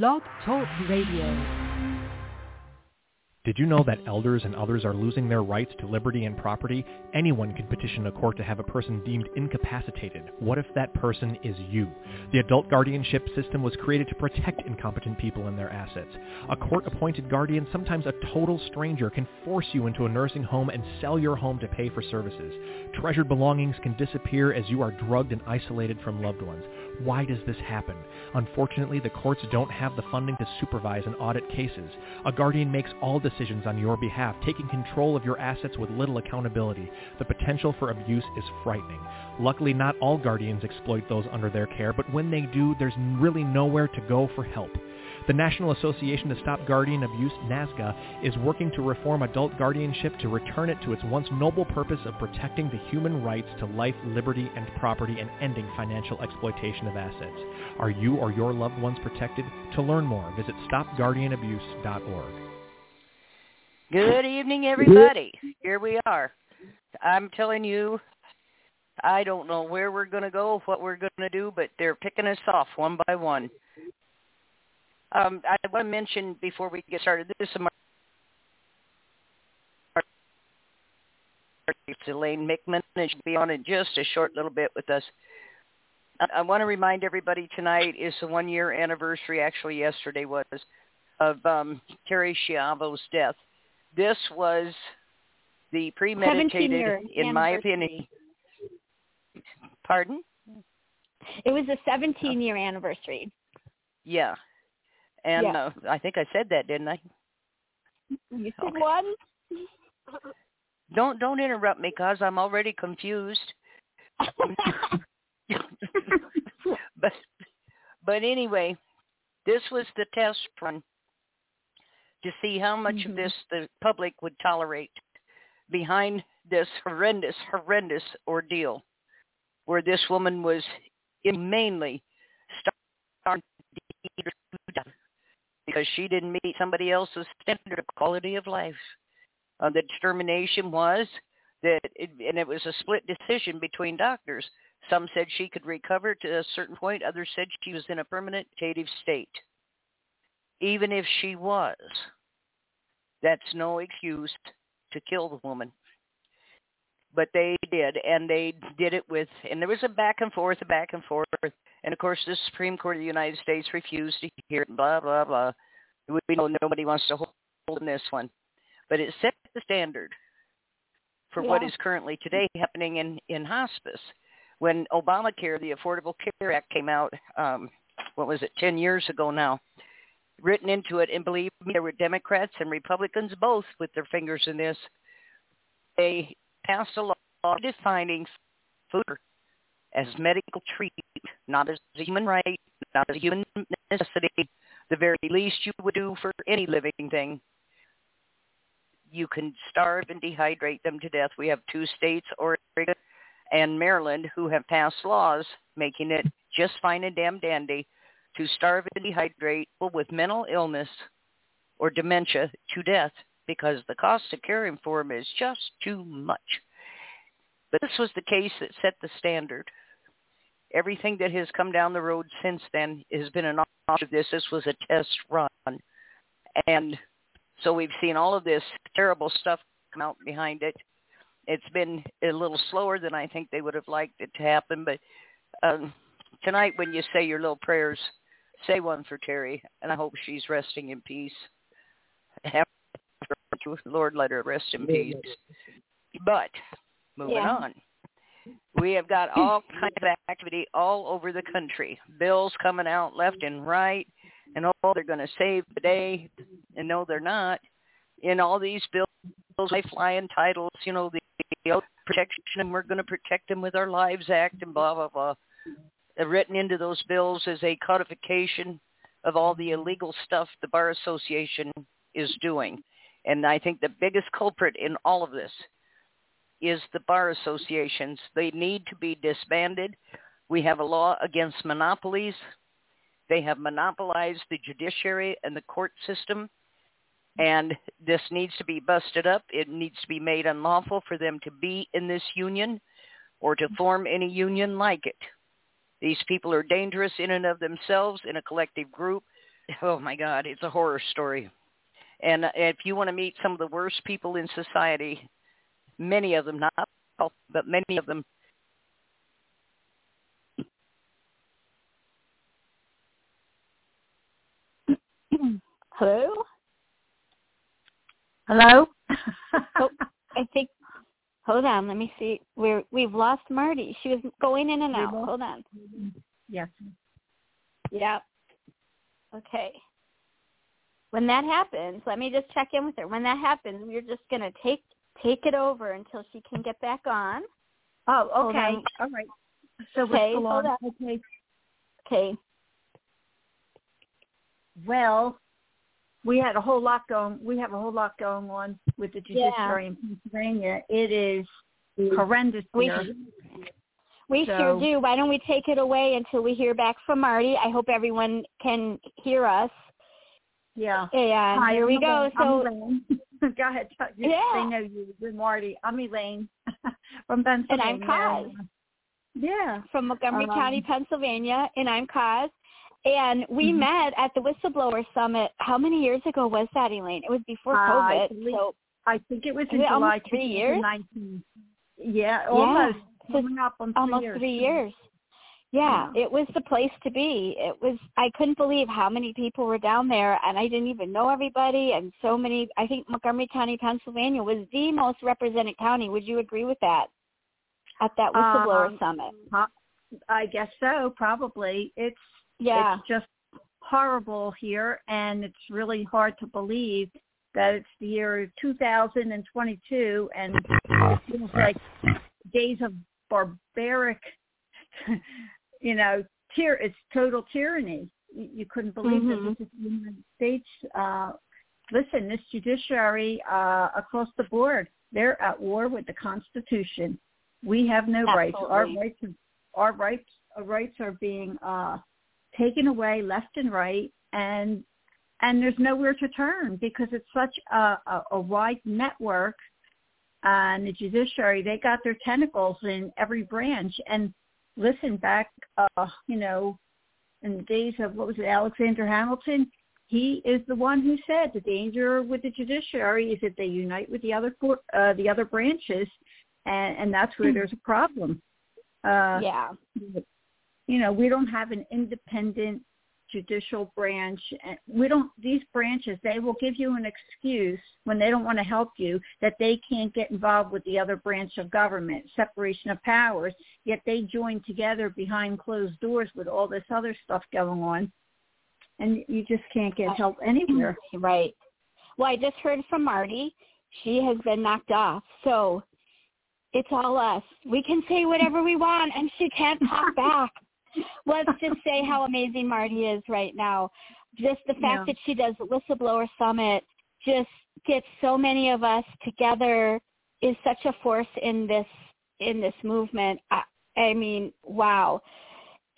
Blog Talk Radio. Did you know that elders and others are losing their rights to liberty and property? Anyone can petition a court to have a person deemed incapacitated. What if that person is you? The adult guardianship system was created to protect incompetent people and their assets. A court-appointed guardian, sometimes a total stranger, can force you into a nursing home and sell your home to pay for services. Treasured belongings can disappear as you are drugged and isolated from loved ones. Why does this happen? Unfortunately, the courts don't have the funding to supervise and audit cases. A guardian makes all decisions on your behalf, taking control of your assets with little accountability. The potential for abuse is frightening. Luckily, not all guardians exploit those under their care, but when they do, there's really nowhere to go for help. The National Association to Stop Guardian Abuse, NASGA, is working to reform adult guardianship to return it to its once noble purpose of protecting the human rights to life, liberty, and property and ending financial exploitation of assets. Are you or your loved ones protected? To learn more, visit stopguardianabuse.org. Good evening, everybody. Here we are. I'm telling you, I don't know where we're going to go, what we're going to do, but they're picking us off one by one. Um, I want to mention before we get started, this is Elaine Mickman, and she'll be on in just a short little bit with us. I, I want to remind everybody tonight is the one-year anniversary, actually yesterday was, of um, Terri Schiavo's death. This was the premeditated, in my opinion. Pardon? It was the 17-year anniversary. Yeah, and Yeah. uh, I think I said that, didn't I? You said Okay. one? Don't don't interrupt me, cause I'm already confused. but but anyway, this was the test run to see how much of Mhm. this the public would tolerate behind this horrendous, horrendous ordeal, where this woman was inhumanely starved because she didn't meet somebody else's standard of quality of life. Uh, the determination was that, it, and it was a split decision between doctors. Some said she could recover to a certain point. Others said she was in a permanent vegetative state. Even if she was, that's no excuse to kill the woman. But they did, and they did it with, and there was a back and forth, a back and forth, and of course the Supreme Court of the United States refused to hear it, blah, blah, blah. We know nobody wants to hold in this one. But it set the standard for what Yeah. is currently today happening in, in hospice. When Obamacare, the Affordable Care Act came out, um, what was it, 10 years ago now, written into it, and believe me, there were Democrats and Republicans both with their fingers in this. They passed a law defining food as medical treatment, not as a human right, not as a human necessity, the very least you would do for any living thing. You can starve and dehydrate them to death. We have two states, Oregon and Maryland, who have passed laws making it just fine and damn dandy to starve and dehydrate people with mental illness or dementia to death because the cost of caring for them is just too much. But this was the case that set the standard. Everything that has come down the road since then has been an offshoot of this. This was a test run. And so we've seen all of this terrible stuff come out behind it. It's been a little slower than I think they would have liked it to happen. But um, tonight when you say your little prayers, say one for Terri, and I hope she's resting in peace. Lord, let her rest in peace. But moving Yeah. on. We have got all kinds of activity all over the country. Bills coming out left and right, and oh, they're going to save the day, and no, they're not. In all these bills, lifeline titles, you know, the, the protection, and we're going to protect them with our Lives Act, and blah blah blah. Uh, Written into those bills is a codification of all the illegal stuff the bar association is doing, and I think the biggest culprit in all of this is the bar associations. They need to be disbanded. We have a law against monopolies. They have monopolized the judiciary and the court system. And this needs to be busted up. It needs to be made unlawful for them to be in this union or to form any union like it. These people are dangerous in and of themselves in a collective group. Oh my God, it's a horror story. And if you want to meet some of the worst people in society, many of them, not all, but many of them Hello? Hello? oh, I think hold on, let me see. We're we've lost Marty. She was going in and out. Hold on. Yes. Yeah. Okay. When that happens, let me just check in with her. When that happens, we're just gonna take take it over until she can get back on. Oh, okay. All right. So okay, hold on. Okay. Okay. Well, we had a whole lot going. We have a whole lot going on with the judiciary Yeah. in Pennsylvania. It is mm-hmm. horrendous We here. We So- sure do. Why don't we take it away until we hear back from Marty? I hope everyone can hear us. Yeah. And Hi, here we I'm go. So. go ahead. tell- You, Yeah. They know you. You're Marty. I'm Elaine from Pennsylvania. And I'm Coz. Yeah. from Montgomery Um, County, Pennsylvania, and I'm Coz. And we Mhm. met at the Whistleblower Summit. How many years ago was that, Elaine? It was before I COVID. believe- so I think it was in it July almost three years? 2019. Yeah, almost. So Coming up on three almost years. three years. Yeah, Yeah. it was the place to be. It was I couldn't believe how many people were down there and I didn't even know everybody and so many I think Montgomery County, Pennsylvania was the most represented county. Would you agree with that? At that whistleblower Um, summit. I guess so, probably. It's Yeah. it's just horrible here and it's really hard to believe that it's the year 2022 and it feels like days of barbaric you know tyr- it's total tyranny. You, you couldn't believe Mhm. that this is the united states uh listen this judiciary uh across the board they're at war with the constitution. We have no rights. Our rights are, our rights our rights are being uh taken away left and right and and there's nowhere to turn because it's such a, a, a wide network and the judiciary they got their tentacles in every branch. And listen back uh you know in the days of what was it alexander hamilton he is the one who said the danger with the judiciary is that they unite with the other court, uh, the other branches and and that's where there's a problem uh yeah. you know, we don't have an independent judicial branch. We don't, these branches, they will give you an excuse when they don't want to help you that they can't get involved with the other branch of government, separation of powers, yet they join together behind closed doors with all this other stuff going on. And you just can't get help anywhere. Right. Well, I just heard from Marty. She has been knocked off. So it's all us. We can say whatever we want and she can't talk back. Let's just say how amazing Marty is right now. Just the fact Yeah. that she does the whistleblower summit just gets so many of us together is such a force in this in this movement. I, I mean, wow.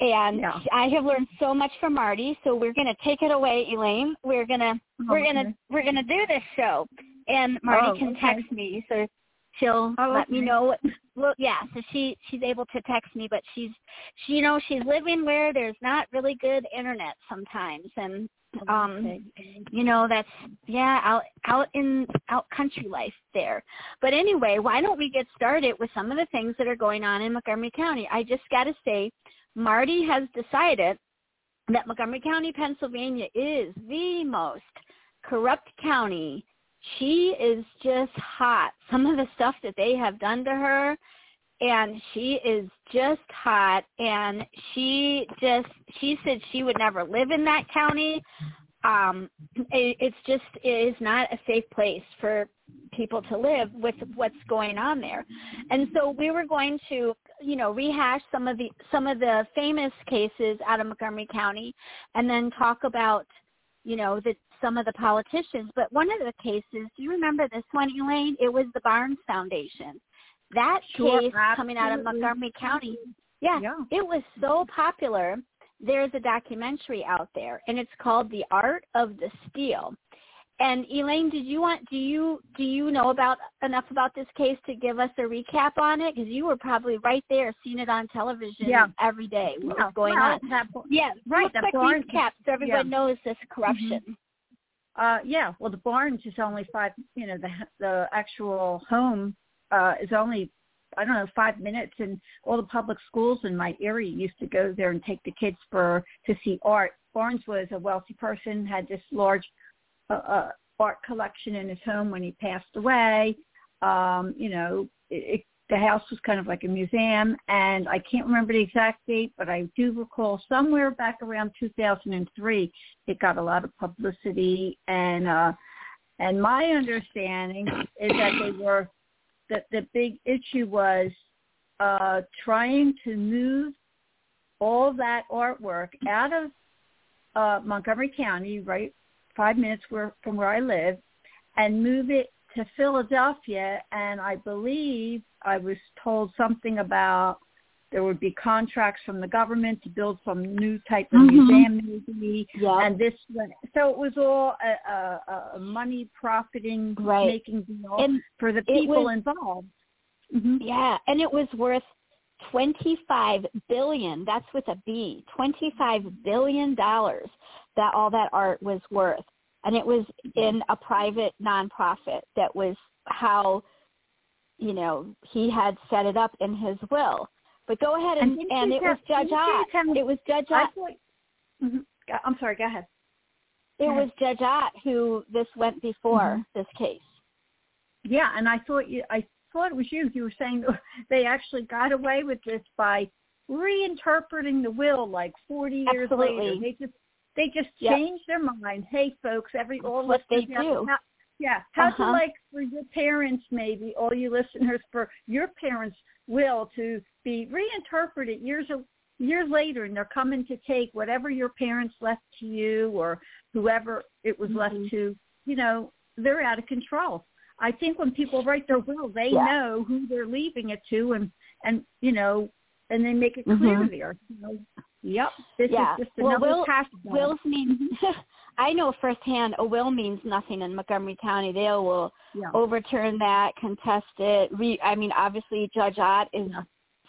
And Yeah. I have learned so much from Marty, so we're going to take it away, Elaine. We're going to oh, we're Okay. gonna we're gonna do this show, and Marty Oh, can okay. text me, so she'll Oh, let me know what. Well, yeah, so she she's able to text me, but she's she you know she's living where there's not really good internet sometimes, and um you know that's yeah out out in out country life there. But anyway, why don't we get started with some of the things that are going on in Montgomery County? I just got to say, Marty has decided that Montgomery County, Pennsylvania is the most corrupt county. She is just hot. Some of the stuff that they have done to her and she is just hot and she just she said she would never live in that county. Um it, it's just it is not a safe place for people to live with what's going on there. And so we were going to, you know, rehash some of the some of the famous cases out of Montgomery County and then talk about, you know, the some of the politicians. But one of the cases, do you remember this one, Elaine? It was the Barnes Foundation. That Sure, case coming out of. Montgomery County. Yeah, Yeah. it was so popular. There's a documentary out there and it's called The Art of the Steal and Elaine, did you want do you do you know about enough about this case to give us a recap on it? Because you were probably right there, seeing it on television yeah. every day. What yeah. was going well, on? That, yeah, right. Real quick Barnes, recap so everyone yeah. knows this corruption. Mm-hmm. Uh, yeah. Well, the Barnes is only five. You know, the the actual home uh, is only I don't know five minutes, and all the public schools in my area used to go there and take the kids for to see art. Barnes was a wealthy person, had this large uh, uh, art collection in his home when he passed away. Um, you know, it, it, the house was kind of like a museum, and I can't remember the exact date, but I do recall somewhere back around 2003, it got a lot of publicity, and uh, and my understanding is that they were that the big issue was uh, trying to move all that artwork out of uh, Montgomery County, right, five minutes where, from where I live, and move it to Philadelphia. And I believe I was told something about there would be contracts from the government to build some new type of Mhm. museum, maybe. Yeah. And this, so it was all a, a, a money profiting Right. making deal And for the people was- involved. hmm Yeah, and it was worth twenty-five billion. That's with a B. Twenty-five billion dollars that all that art was worth, and it was in a private nonprofit. That was how, you know, he had set it up in his will. But go ahead and and you it was tell- Judge didn't Ott. It was Judge Ott. mhm. I'm sorry. Go ahead. It go was Judge Ott who this went before Mhm. this case. Yeah, and I thought you. I thought it was you. You were saying they actually got away with this by reinterpreting the will like 40 years later. Absolutely. They just they just Yep. changed their mind. Hey, folks, every all what they listeners do. How, yeah, you Uh-huh. like for your parents, maybe all you listeners, for your parents' will to be reinterpreted years of, years later, and they're coming to take whatever your parents left to you or whoever it was left Mhm. to. You know, they're out of control. I think when people write their will, they Yeah. know who they're leaving it to, and and you know, and they make it clear Mhm. there. You know, yep, this Yeah. is just Well, another will- tax. Wills mean I know firsthand a will means nothing in Montgomery County. They will yeah. overturn that, contest it. Re, I mean, obviously Judge Ott is Yeah.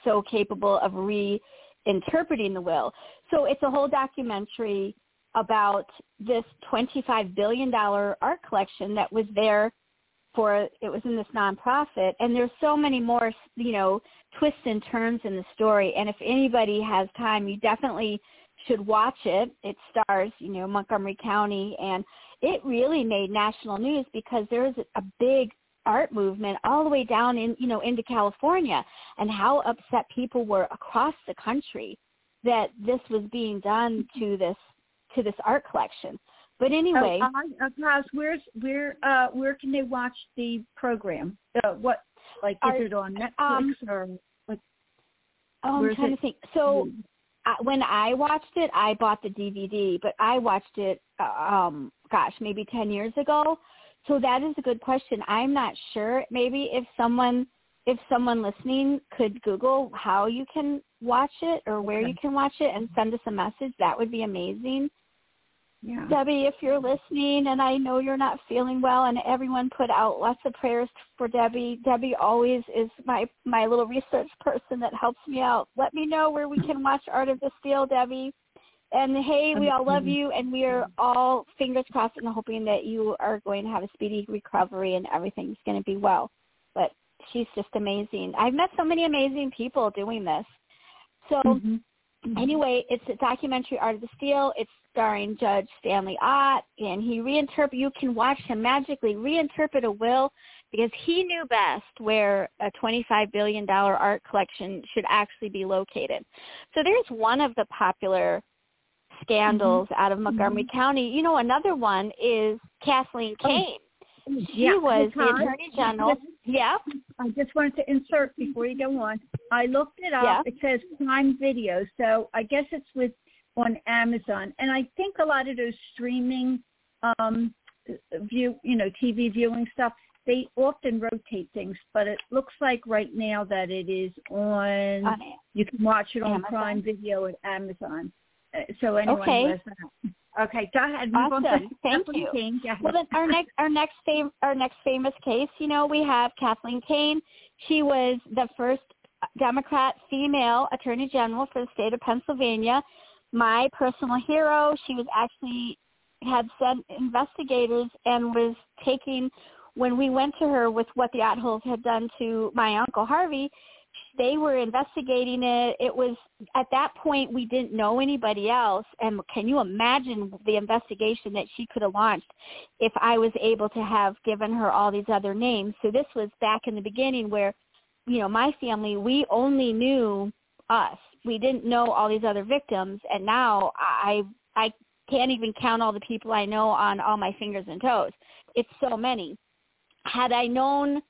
so capable of reinterpreting the will. So it's a whole documentary about this $25 billion art collection that was there for, it was in this nonprofit. And there's so many more, you know, twists and turns in the story. And if anybody has time, you definitely should watch it. It stars, you know, Montgomery County and it really made national news because there is a big art movement all the way down in, you know, into California and how upset people were across the country that this was being done to this to this art collection. But anyway, Oh, uh, uh, where's where uh where can they watch the program? Uh, what like is Are- it on Netflix um, or like oh, I'm trying it- to think. So I, when I watched it, I bought the DVD, but I watched it, uh, um, gosh, maybe 10 years ago. So that is a good question. I'm not sure. Maybe if someone, if someone listening could Google how you can watch it or where Okay. you can watch it and send us a message, that would be amazing. Yeah. Debbie, if you're listening, and I know you're not feeling well, and everyone put out lots of prayers for Debbie. Debbie always is my my little research person that helps me out. Let me know where we can watch Art of the Steal, Debbie. And hey, we all love you, and we are all fingers crossed and hoping that you are going to have a speedy recovery and everything's going to be well. But she's just amazing. I've met so many amazing people doing this. So Mhm. Mm-hmm. anyway, it's a documentary, Art of the Steal. It's starring Judge Stanley Ott, and he reinterpret. You can watch him magically reinterpret a will because he knew best where a twenty-five billion dollar art collection should actually be located. So there's one of the popular mm-hmm. scandals out of Montgomery mm-hmm. County. You know, another one is Kathleen Oh, Kane. She Yeah, was the attorney general. Yeah. I just wanted to insert before you go on. I looked it up. Yeah. It says Prime Video, so I guess it's with on Amazon. And I think a lot of those streaming um view, you know, TV viewing stuff, they often rotate things, but it looks like right now that it is on. On you can watch it on Amazon. Prime Video at Amazon. Uh, So anyone Okay. Who has that. Okay, go ahead. Move awesome. on to Thank Kathleen you. Kane. Well, then our next our next fam- our next famous case, you know, we have Kathleen Kane. She was the first Democrat female Attorney General for the state of Pennsylvania. My personal hero. She was actually had sent investigators and was taking when we went to her with what the Ottholes had done to my uncle Harvey. They were investigating it. It was at that point we didn't know anybody else. And can you imagine the investigation that she could have launched if I was able to have given her all these other names? So this was back in the beginning where, you know, my family we only knew us. We didn't know all these other victims. And now I I can't even count all the people I know on all my fingers and toes. It's so many. Had I known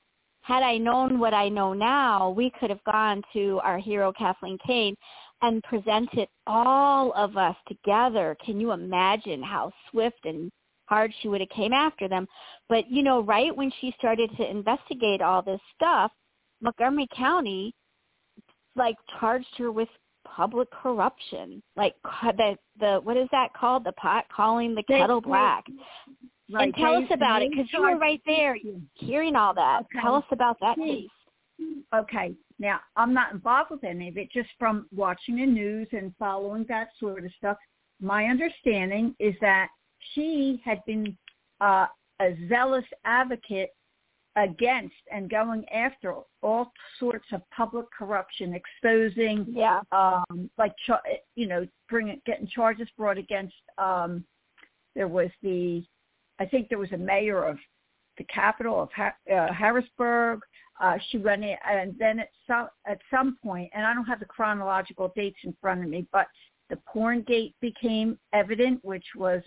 had I known what I know now, we could have gone to our hero Kathleen Kane and presented all of us together. Can you imagine how swift and hard she would have came after them? But you know, right when she started to investigate all this stuff, Montgomery County like charged her with public corruption. Like the the what is that called? The pot calling the kettle black. Right, and tell they- us about it because you were right there hearing all that. Okay. Tell us about that. Okay. Now, I'm not involved with any of it, just from watching the news and following that sort of stuff. My understanding is that she had been uh, a zealous advocate against and going after all sorts of public corruption, exposing, Yeah. um, like, you know, bringing, getting charges brought against, um, there was the, I think there was a mayor of the capital of ha- uh, Harrisburg. Uh, she went in, and then at some at some point, and I don't have the chronological dates in front of me, but the porn gate became evident, which was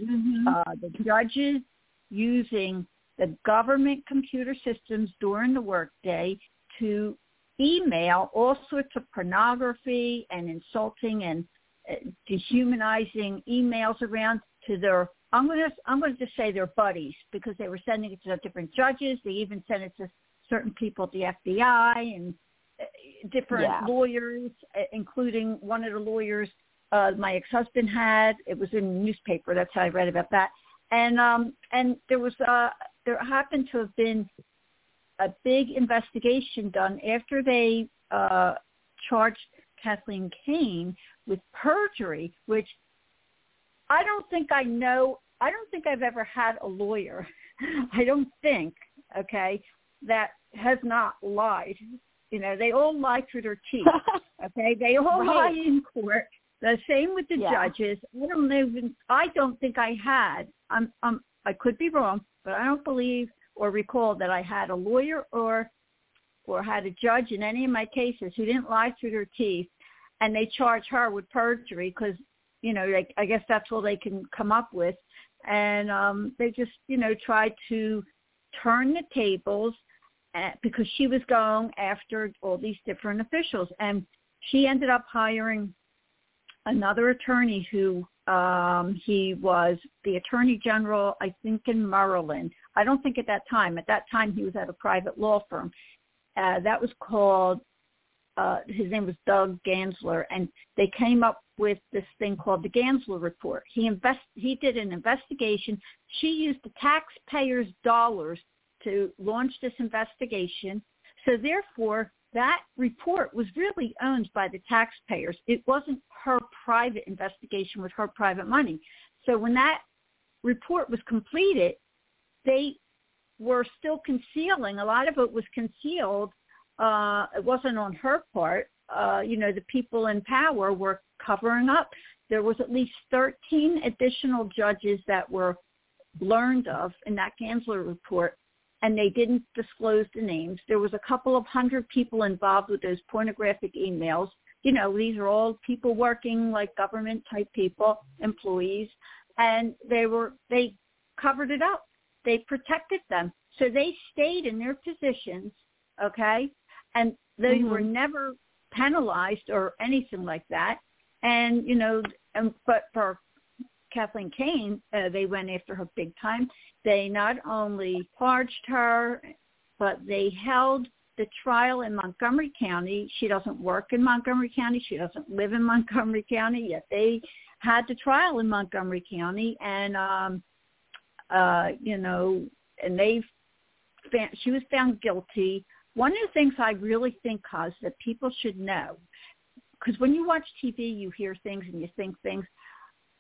uh, the judges using the government computer systems during the workday to email all sorts of pornography and insulting and uh, dehumanizing emails around to their I'm going to I'm going to just say their buddies because they were sending it to different judges. They even sent it to certain people at the FBI and uh, different Yeah. lawyers, uh, including one of the lawyers uh, my ex-husband had. It was in the newspaper. That's how I read about that. And um, and there was uh, there happened to have been a big investigation done after they uh, charged Kathleen Kane with perjury, which I don't think I know. I don't think I've ever had a lawyer. I don't think, okay, that has not lied. You know, they all lie through their teeth. Okay, they all Right. lie in court. The same with the Yeah. judges. I don't even. I don't think I had. I'm. I'm. I could be wrong, but I don't believe or recall that I had a lawyer or or had a judge in any of my cases who didn't lie through their teeth, and they charge her with perjury because you know, like I guess that's all they can come up with, and um, they just you know tried to turn the tables uh, because she was going after all these different officials, and she ended up hiring another attorney who um, he was the attorney general, I think, in Maryland. I don't think at that time. At that time, he was at a private law firm. Uh, that was called. Uh, his name was Doug Gansler, and they came up with this thing called the Gansler Report. He invest. He did an investigation. She used the taxpayers' dollars to launch this investigation. So therefore, that report was really owned by the taxpayers. It wasn't her private investigation with her private money. So when that report was completed, they were still concealing. A lot of it was concealed. Uh, it wasn't on her part. Uh, you know, the people in power were covering up. There was at least 13 additional judges that were learned of in that Gansler report and they didn't disclose the names. There was a couple of hundred people involved with those pornographic emails. You know, these are all people working like government type people, employees, and they were they covered it up. They protected them. So they stayed in their positions, okay? And they Mhm. were never penalized or anything like that. And, you know, and but for Kathleen Kane, uh, they went after her big time. They not only charged her, but they held the trial in Montgomery County. She doesn't work in Montgomery County. She doesn't live in Montgomery County, yet they had the trial in Montgomery County, and um, uh, you know, and they found, she was found guilty. One of the things I really think, cause that people should know, because when you watch TV, you hear things and you think things.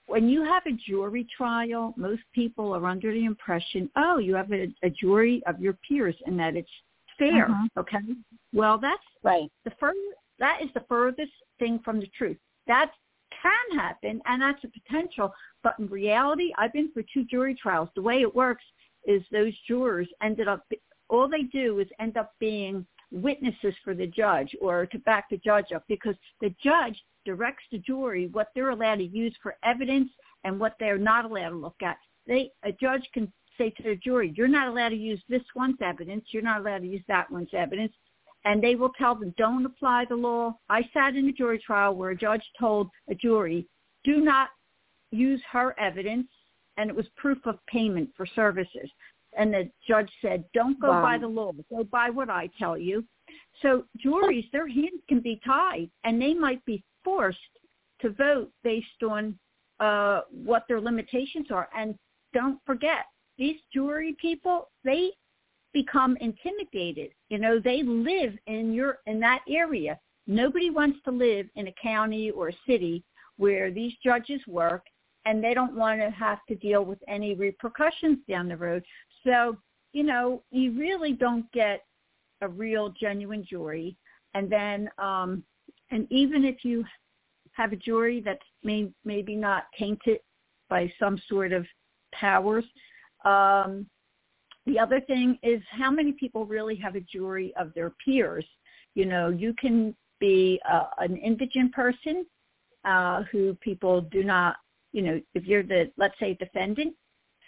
When you have a jury trial, most people are under the impression, oh, you have a, a jury of your peers and that it's fair. Mhm. Okay. Well, that's Right. the fur that is the furthest thing from the truth. That can happen and that's a potential, but in reality, I've been for two jury trials. The way it works is those jurors ended up all they do is end up being witnesses for the judge or to back the judge up because the judge directs the jury what they're allowed to use for evidence and what they're not allowed to look at. They a judge can say to the jury, you're not allowed to use this one's evidence, you're not allowed to use that one's evidence, and they will tell them don't apply the law. I sat in a jury trial where a judge told a jury, do not use her evidence, and it was proof of payment for services. And the judge said, don't go Wow. by the law, go by what I tell you. So juries, their hands can be tied, and they might be forced to vote based on uh, what their limitations are. And don't forget, these jury people, they become intimidated. You know, they live in your in that area. Nobody wants to live in a county or a city where these judges work and they don't want to have to deal with any repercussions down the road. So, you know, you really don't get a real genuine jury. And then um and even if you have a jury that's may, maybe not tainted by some sort of powers, um, the other thing is how many people really have a jury of their peers. You know, you can be uh, an indigent person uh, who people do not, you know, if you're the, let's say, defendant,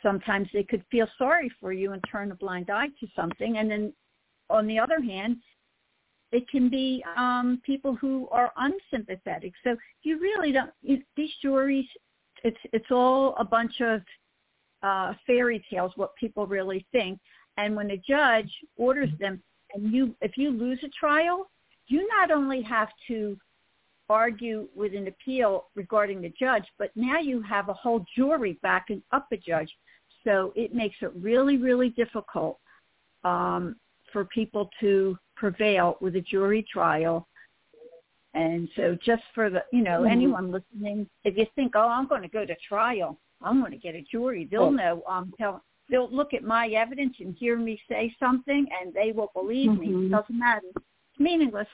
sometimes they could feel sorry for you and turn a blind eye to something. And then on the other hand, it can be um, people who are unsympathetic. So you really don't, you, these juries, it's, it's all a bunch of uh, fairy tales, what people really think. And when a judge orders them, and you, if you lose a trial, you not only have to argue with an appeal regarding the judge, but now you have a whole jury backing up a judge. So it makes it really, really difficult um, for people to prevail with a jury trial. And so just for the, you know, Mhm. anyone listening, if you think, oh, I'm going to go to trial, I'm going to get a jury, they'll know, um, tell, they'll look at my evidence and hear me say something and they will believe me. Mhm. It doesn't matter. It's meaningless.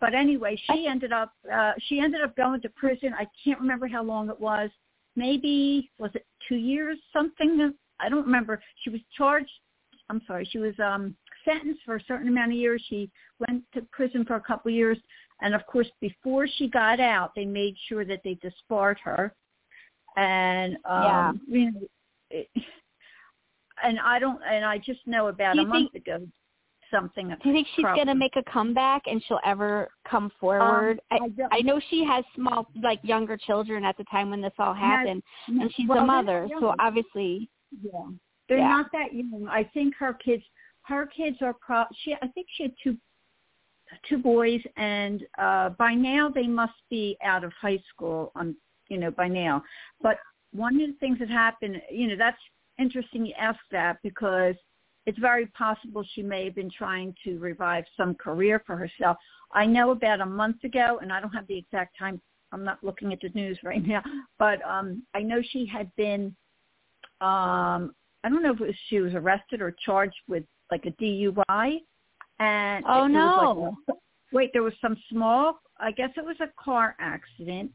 But anyway, she ended up, uh, she ended up going to prison. I can't remember how long it was. Maybe, was it two years, something? I don't remember. She was charged, I'm sorry, she was um, sentenced for a certain amount of years. She went to prison for a couple of years. And of course, before she got out, they made sure that they disbarred her. And, um, you know, it, and I don't, and I just know about a you month ago something. Do you think she's going to make a comeback and she'll ever come forward? Um, I, don't- I know she has small, like younger children at the time when this all happened, and she's well, a mother, so obviously, Yeah. They're Yeah. not that young. I think her kids her kids are pro she I think she had two two boys and uh by now they must be out of high school on you know by now. But one of the things that happened, you know, that's interesting you ask that because it's very possible she may have been trying to revive some career for herself. I know about a month ago and I don't have the exact time I'm not looking at the news right now, but um I know she had been um I don't know if it was, she was arrested or charged with like a DUI and Oh, it- there was no. like wait there was some small I guess it was a car accident.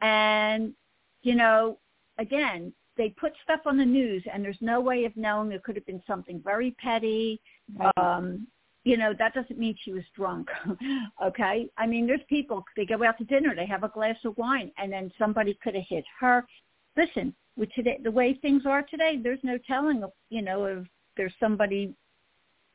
And you know again they put stuff on the news and there's no way of knowing. It could have been something very petty. Um you know that doesn't mean she was drunk okay? I mean there's people they go out to dinner they have a glass of wine and then somebody could have hit her. Listen with today the way things are today there's no telling of you know if there's somebody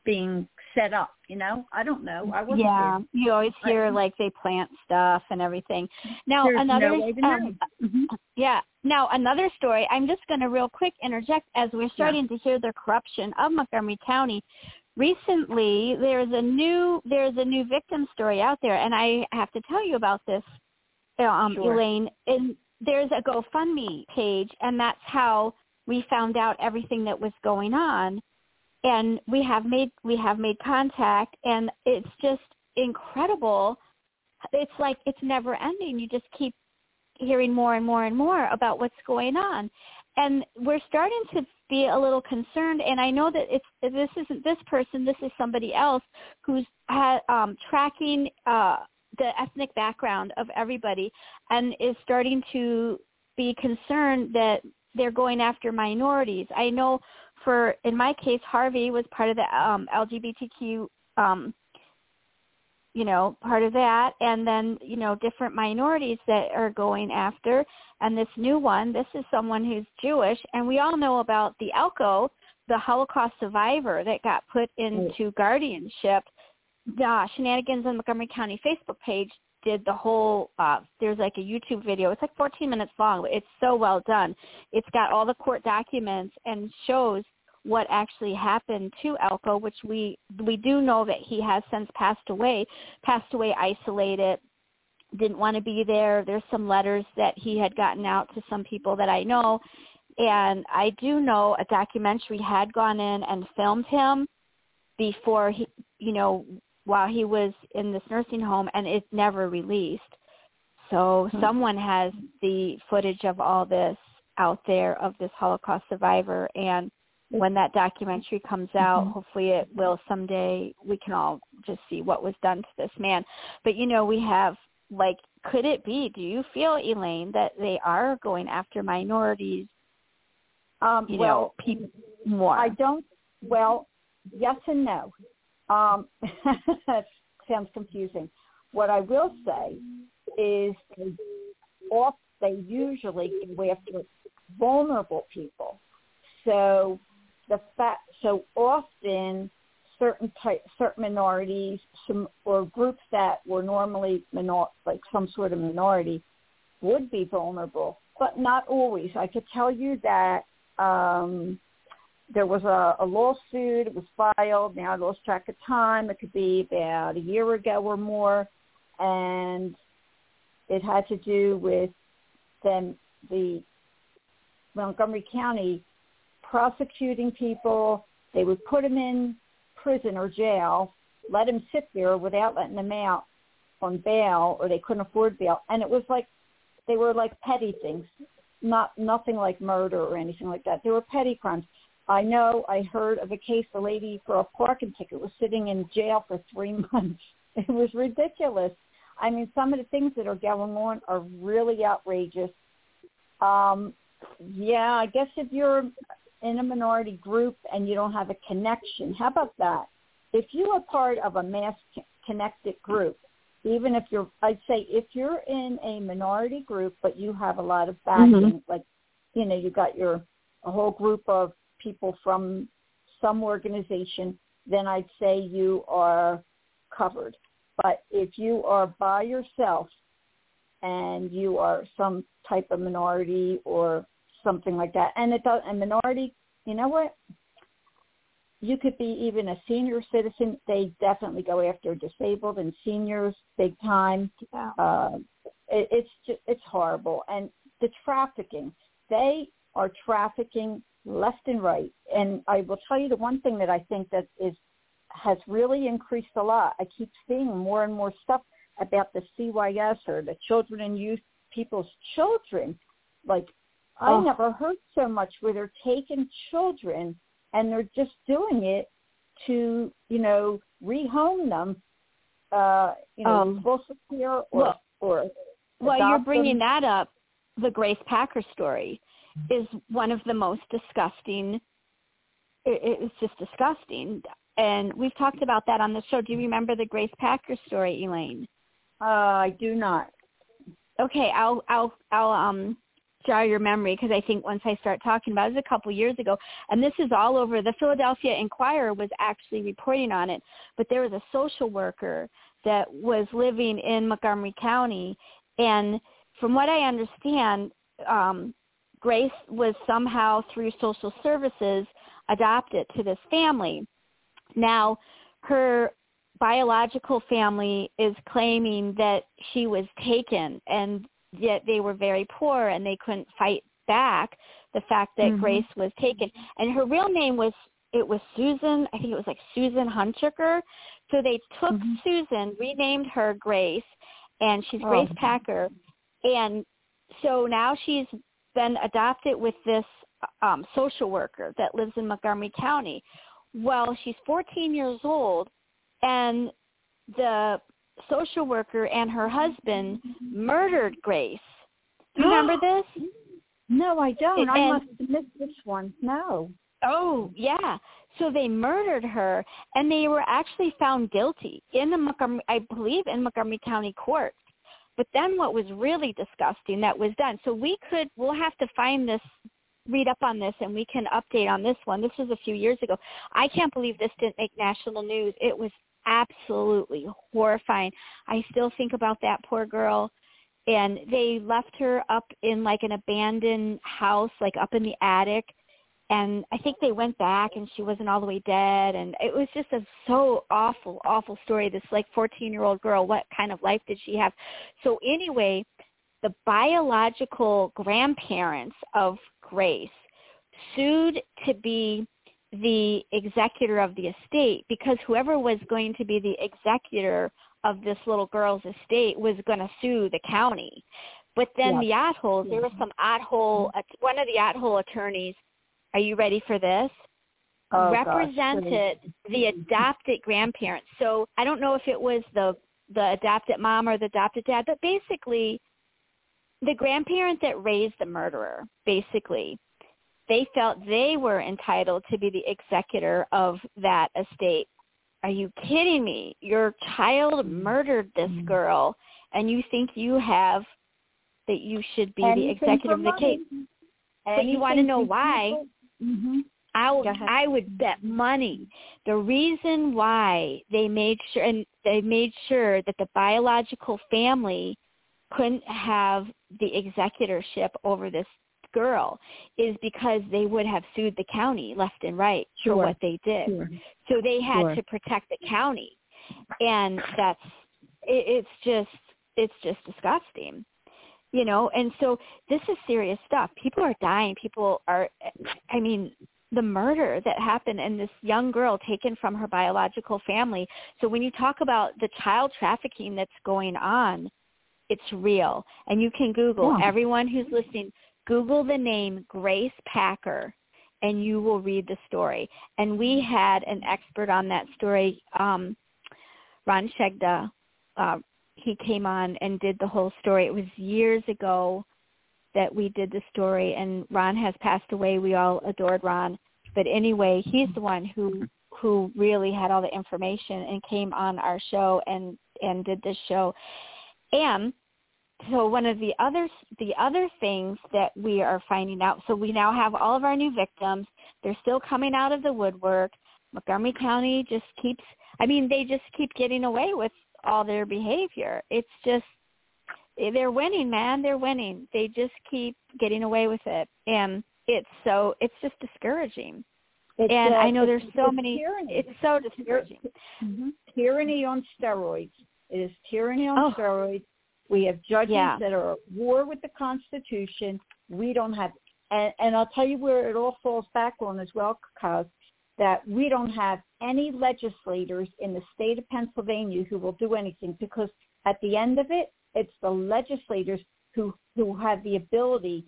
being set up you know i don't know i wasn't yeah, you always hear like they plant stuff and everything. Now there's another, no way to know. um, Mhm. yeah. Now another story. I'm just going to real quick interject as we're starting to hear the corruption of Montgomery County. Recently, there's a new there's a new victim story out there, and I have to tell you about this, um, Sure. Elaine. And there's a GoFundMe page, and that's how we found out everything that was going on. And we have made we have made contact, and it's just incredible. It's like it's never ending. You just keep hearing more and more and more about what's going on, and we're starting to be a little concerned. And I know that it's this isn't this person. This is somebody else who's had, um, tracking uh, the ethnic background of everybody and is starting to be concerned that they're going after minorities. I know for in my case Harvey was part of the um LGBTQ um you know part of that. And then you know different minorities that are going after. And this new one this is someone who's Jewish. And we all know about the Elko the Holocaust survivor that got put into guardianship the Shenanigans on Montgomery County Facebook page did the whole uh there's like a YouTube video. It's like 14 minutes long. but It's so well done. It's got all the court documents and shows what actually happened to Elko, which we we do know that he has since passed away, passed away isolated, didn't want to be there. There's some letters that he had gotten out to some people that I know. And I do know a documentary had gone in and filmed him before he, you know, while he was in this nursing home and it's never released. So mm-hmm. someone has the footage of all this out there of this Holocaust survivor and when that documentary comes out, mm-hmm. hopefully it will someday we can all just see what was done to this man. But you know, we have like could it be, do you feel, Elaine, that they are going after minorities? Um, you well, know, people more. I don't well, yes and no. Um, that sounds confusing. What I will say is they, off, they usually go after vulnerable people. So the fact, so often certain type, certain minorities, some or groups that were normally minor, like some sort of minority, would be vulnerable, but not always. I could tell you that um, there was a, a lawsuit. It was filed. Now I lost track of time. It could be about a year ago or more, and it had to do with them the Montgomery County prosecuting people. They would put them in prison or jail, let them sit there without letting them out on bail, or they couldn't afford bail, and it was like they were like petty things, not nothing like murder or anything like that. They were petty crimes I know I heard of a case a lady for a parking ticket was sitting in jail for three months. It was ridiculous. I mean, some of the things that are going on are really outrageous. Um, yeah, I guess if you're in a minority group and you don't have a connection, how about that? If you are part of a mass connected group, even if you're, I'd say if you're in a minority group, but you have a lot of backing, mm-hmm. like, you know, you got your, a whole group of people from some organization, then I'd say you are covered. But if you are by yourself and you are some type of minority or something like that, and it does a minority, you know what? You could be even a senior citizen. They definitely go after disabled and seniors big time. Yeah. Uh, it, it's just, it's horrible. And the trafficking, they are trafficking left and right. And I will tell you the one thing that I think that is has really increased a lot. I keep seeing more and more stuff about the CYS or the children and youth people's children. Like oh. I never heard so much where they're taking children and they're just doing it to, you know, rehome them, uh, you know, um, foster care or, well, or well, you're bringing them. that up, the Grace Packer story is one of the most disgusting. It's just disgusting. And we've talked about that on the show. Do you remember the Grace Packer story, Elaine? Uh, I do not. Okay, I'll I'll I'll um jar your memory because I think once I start talking about it, it was a couple years ago, and this is all over. The Philadelphia Inquirer was actually reporting on it, but there was a social worker that was living in Montgomery County, and from what I understand, um, Grace was somehow through social services adopted to this family. Now, her biological family is claiming that she was taken and yet they were very poor and they couldn't fight back the fact that Mhm. Grace was taken. And her real name was it was Susan, I think it was like Susan Hunchucker. So they took Mhm. Susan, renamed her Grace, and she's Oh. Grace Packer. And so now she's been adopted with this um, social worker that lives in Montgomery County. Well, she's 14 years old, and the social worker and her husband murdered Grace. Do you remember this? No, I don't. I must have missed this one. No. Oh, yeah. So they murdered her, and they were actually found guilty in the Montgomery, I believe, in Montgomery County courts. But then what was really disgusting that was done. So we could, we'll have to find this, read up on this, and we can update on this one. This was a few years ago. I can't believe this didn't make national news. It was absolutely horrifying. I still think about that poor girl. And they left her up in like an abandoned house, like up in the attic and I think they went back and she wasn't all the way dead. And it was just a so awful awful story. This like 14 year old girl what kind of life did she have? So anyway the biological grandparents of Grace sued to be the executor of the estate because whoever was going to be the executor of this little girl's estate was going to sue the county. But then Yes. the Ottholes there was mm-hmm. some Otthole one of the Otthole attorneys are you ready for this? Oh, gosh, represented the adopted grandparents. So I don't know if it was the the adopted mom or the adopted dad, but basically the grandparent that raised the murderer, basically, they felt they were entitled to be the executor of that estate. Are you kidding me? Your child murdered this Mm-hmm. girl and you think you have that you should be the executor of the case. But you wanna know why? Mm-hmm. I would, I would bet money. The reason why they made sure and they made sure that the biological family couldn't have the executorship over this girl is because they would have sued the county left and right Sure. for what they did. Sure. So they had Sure. to protect the county, and that's it, it's just it's just disgusting, you know. And so this is serious stuff. People are dying. People are, I mean, the murder that happened and this young girl taken from her biological family. So when you talk about the child trafficking that's going on, it's real. And you can Google Yeah. everyone who's listening. Google the name Grace Packer and you will read the story. And we had an expert on that story, um, Ron Shegda. Uh, he came on and did the whole story. It was years ago that we did the story, and Ron has passed away. We all adored Ron, but anyway, he's the one who who really had all the information and came on our show and and did this show. And so one of the other the other things that we are finding out so we now have all of our new victims they're still coming out of the woodwork montgomery county just keeps i mean they just keep getting away with all their behavior it's just they're winning man they're winning they just keep getting away with it and it's so it's just discouraging It's, and uh, i know there's so many tyranny. it's so discouraging Mhm. tyranny on steroids. It is tyranny on Oh. steroids. We have judges Yeah. that are at war with the Constitution. We don't have, and, and I'll tell you where it all falls back on as well, because that we don't have any legislators in the state of Pennsylvania who will do anything because at the end of it, it's the legislators who who have the ability.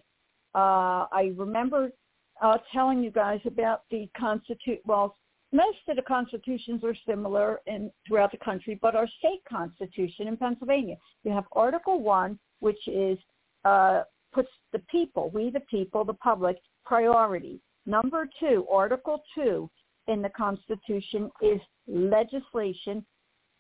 Uh, I remember uh, telling you guys about the constitute. Well, most of the constitutions are similar in throughout the country, but our state constitution in Pennsylvania, you have Article One, which is uh, puts the people, we the people, the public, priority. Number two, Article Two in the Constitution is legislation.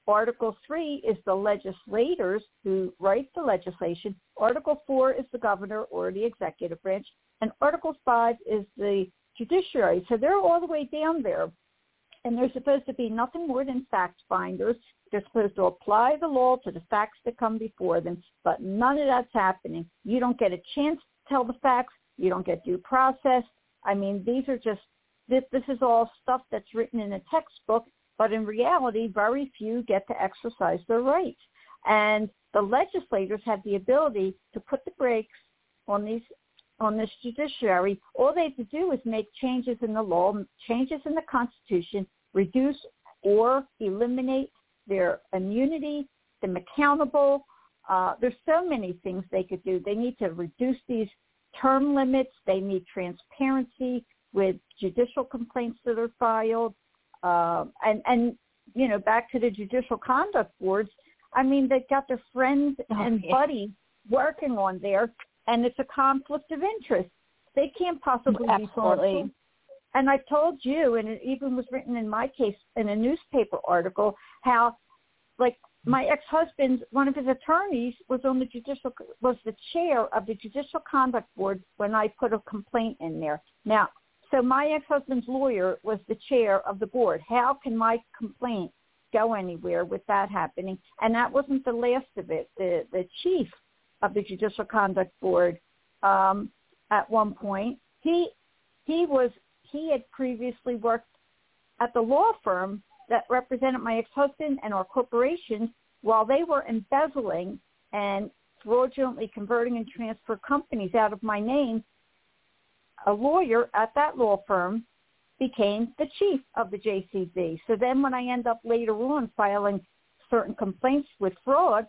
Article 3 is the legislators who write the legislation. Article 4 is the governor or the executive branch. And Article 5 is the judiciary. So they're all the way down there. And they're supposed to be nothing more than fact finders. They're supposed to apply the law to the facts that come before them. But none of that's happening. You don't get a chance to tell the facts. You don't get due process. I mean, these are just, this, this is all stuff that's written in a textbook but in reality, very few get to exercise their rights. And the legislators have the ability to put the brakes on these on this judiciary. All they have to do is make changes in the law, changes in the Constitution, reduce or eliminate their immunity, them accountable. Uh, there's so many things they could do. They need to reduce these term limits. They need transparency with judicial complaints that are filed. Uh, and, and, you know, back to the judicial conduct boards, I mean, they've got their friends oh, and yeah. buddies working on there, and it's a conflict of interest. They can't possibly Absolutely. be And I told you, and it even was written in my case in a newspaper article, how, like, my ex-husband, one of his attorneys, was on the judicial was the chair of the judicial conduct board when I put a complaint in there. Now, so my ex-husband's lawyer was the chair of the board. How can my complaint go anywhere with that happening? And that wasn't the last of it. The the chief of the judicial conduct board um, at one point he he was he had previously worked at the law firm that represented my ex-husband and our corporation while they were embezzling and fraudulently converting and transfer companies out of my name, a lawyer at that law firm became the chief of the JCB. So then when I end up later on filing certain complaints with fraud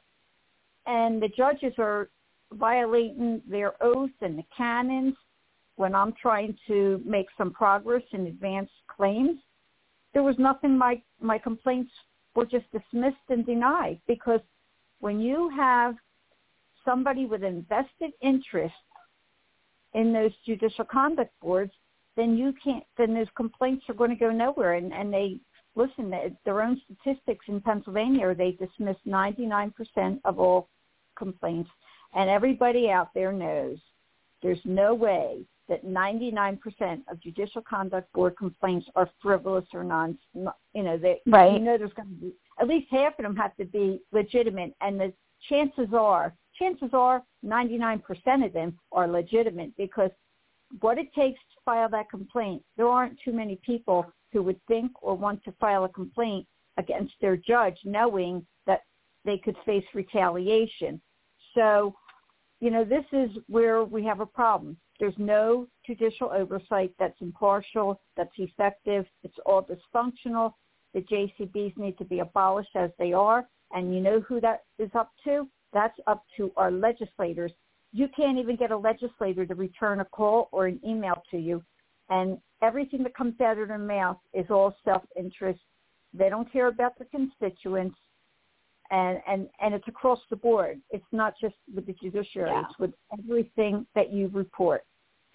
and the judges are violating their oath and the canons when I'm trying to make some progress in advance claims, there was nothing my my complaints were just dismissed and denied because when you have somebody with invested interest in those judicial conduct boards, then you can't then those complaints are going to go nowhere and, and they listen their own statistics in Pennsylvania they dismiss 99% of all complaints and everybody out there knows there's no way that 99% of judicial conduct board complaints are frivolous or non, you know, they, right. you know there's going to be, at least half of them have to be legitimate. And the chances are, chances are 99% of them are legitimate because what it takes to file that complaint, there aren't too many people who would think or want to file a complaint against their judge knowing that they could face retaliation. So, you know, this is where we have a problem there's no judicial oversight that's impartial, that's effective. It's all dysfunctional. The JCBs need to be abolished as they are. And you know who that is up to? That's up to our legislators. You can't even get a legislator to return a call or an email to you. And everything that comes out of their mouth is all self-interest. They don't care about the constituents. And, and, and it's across the board. It's not just with the judiciary. Yeah. It's with everything that you report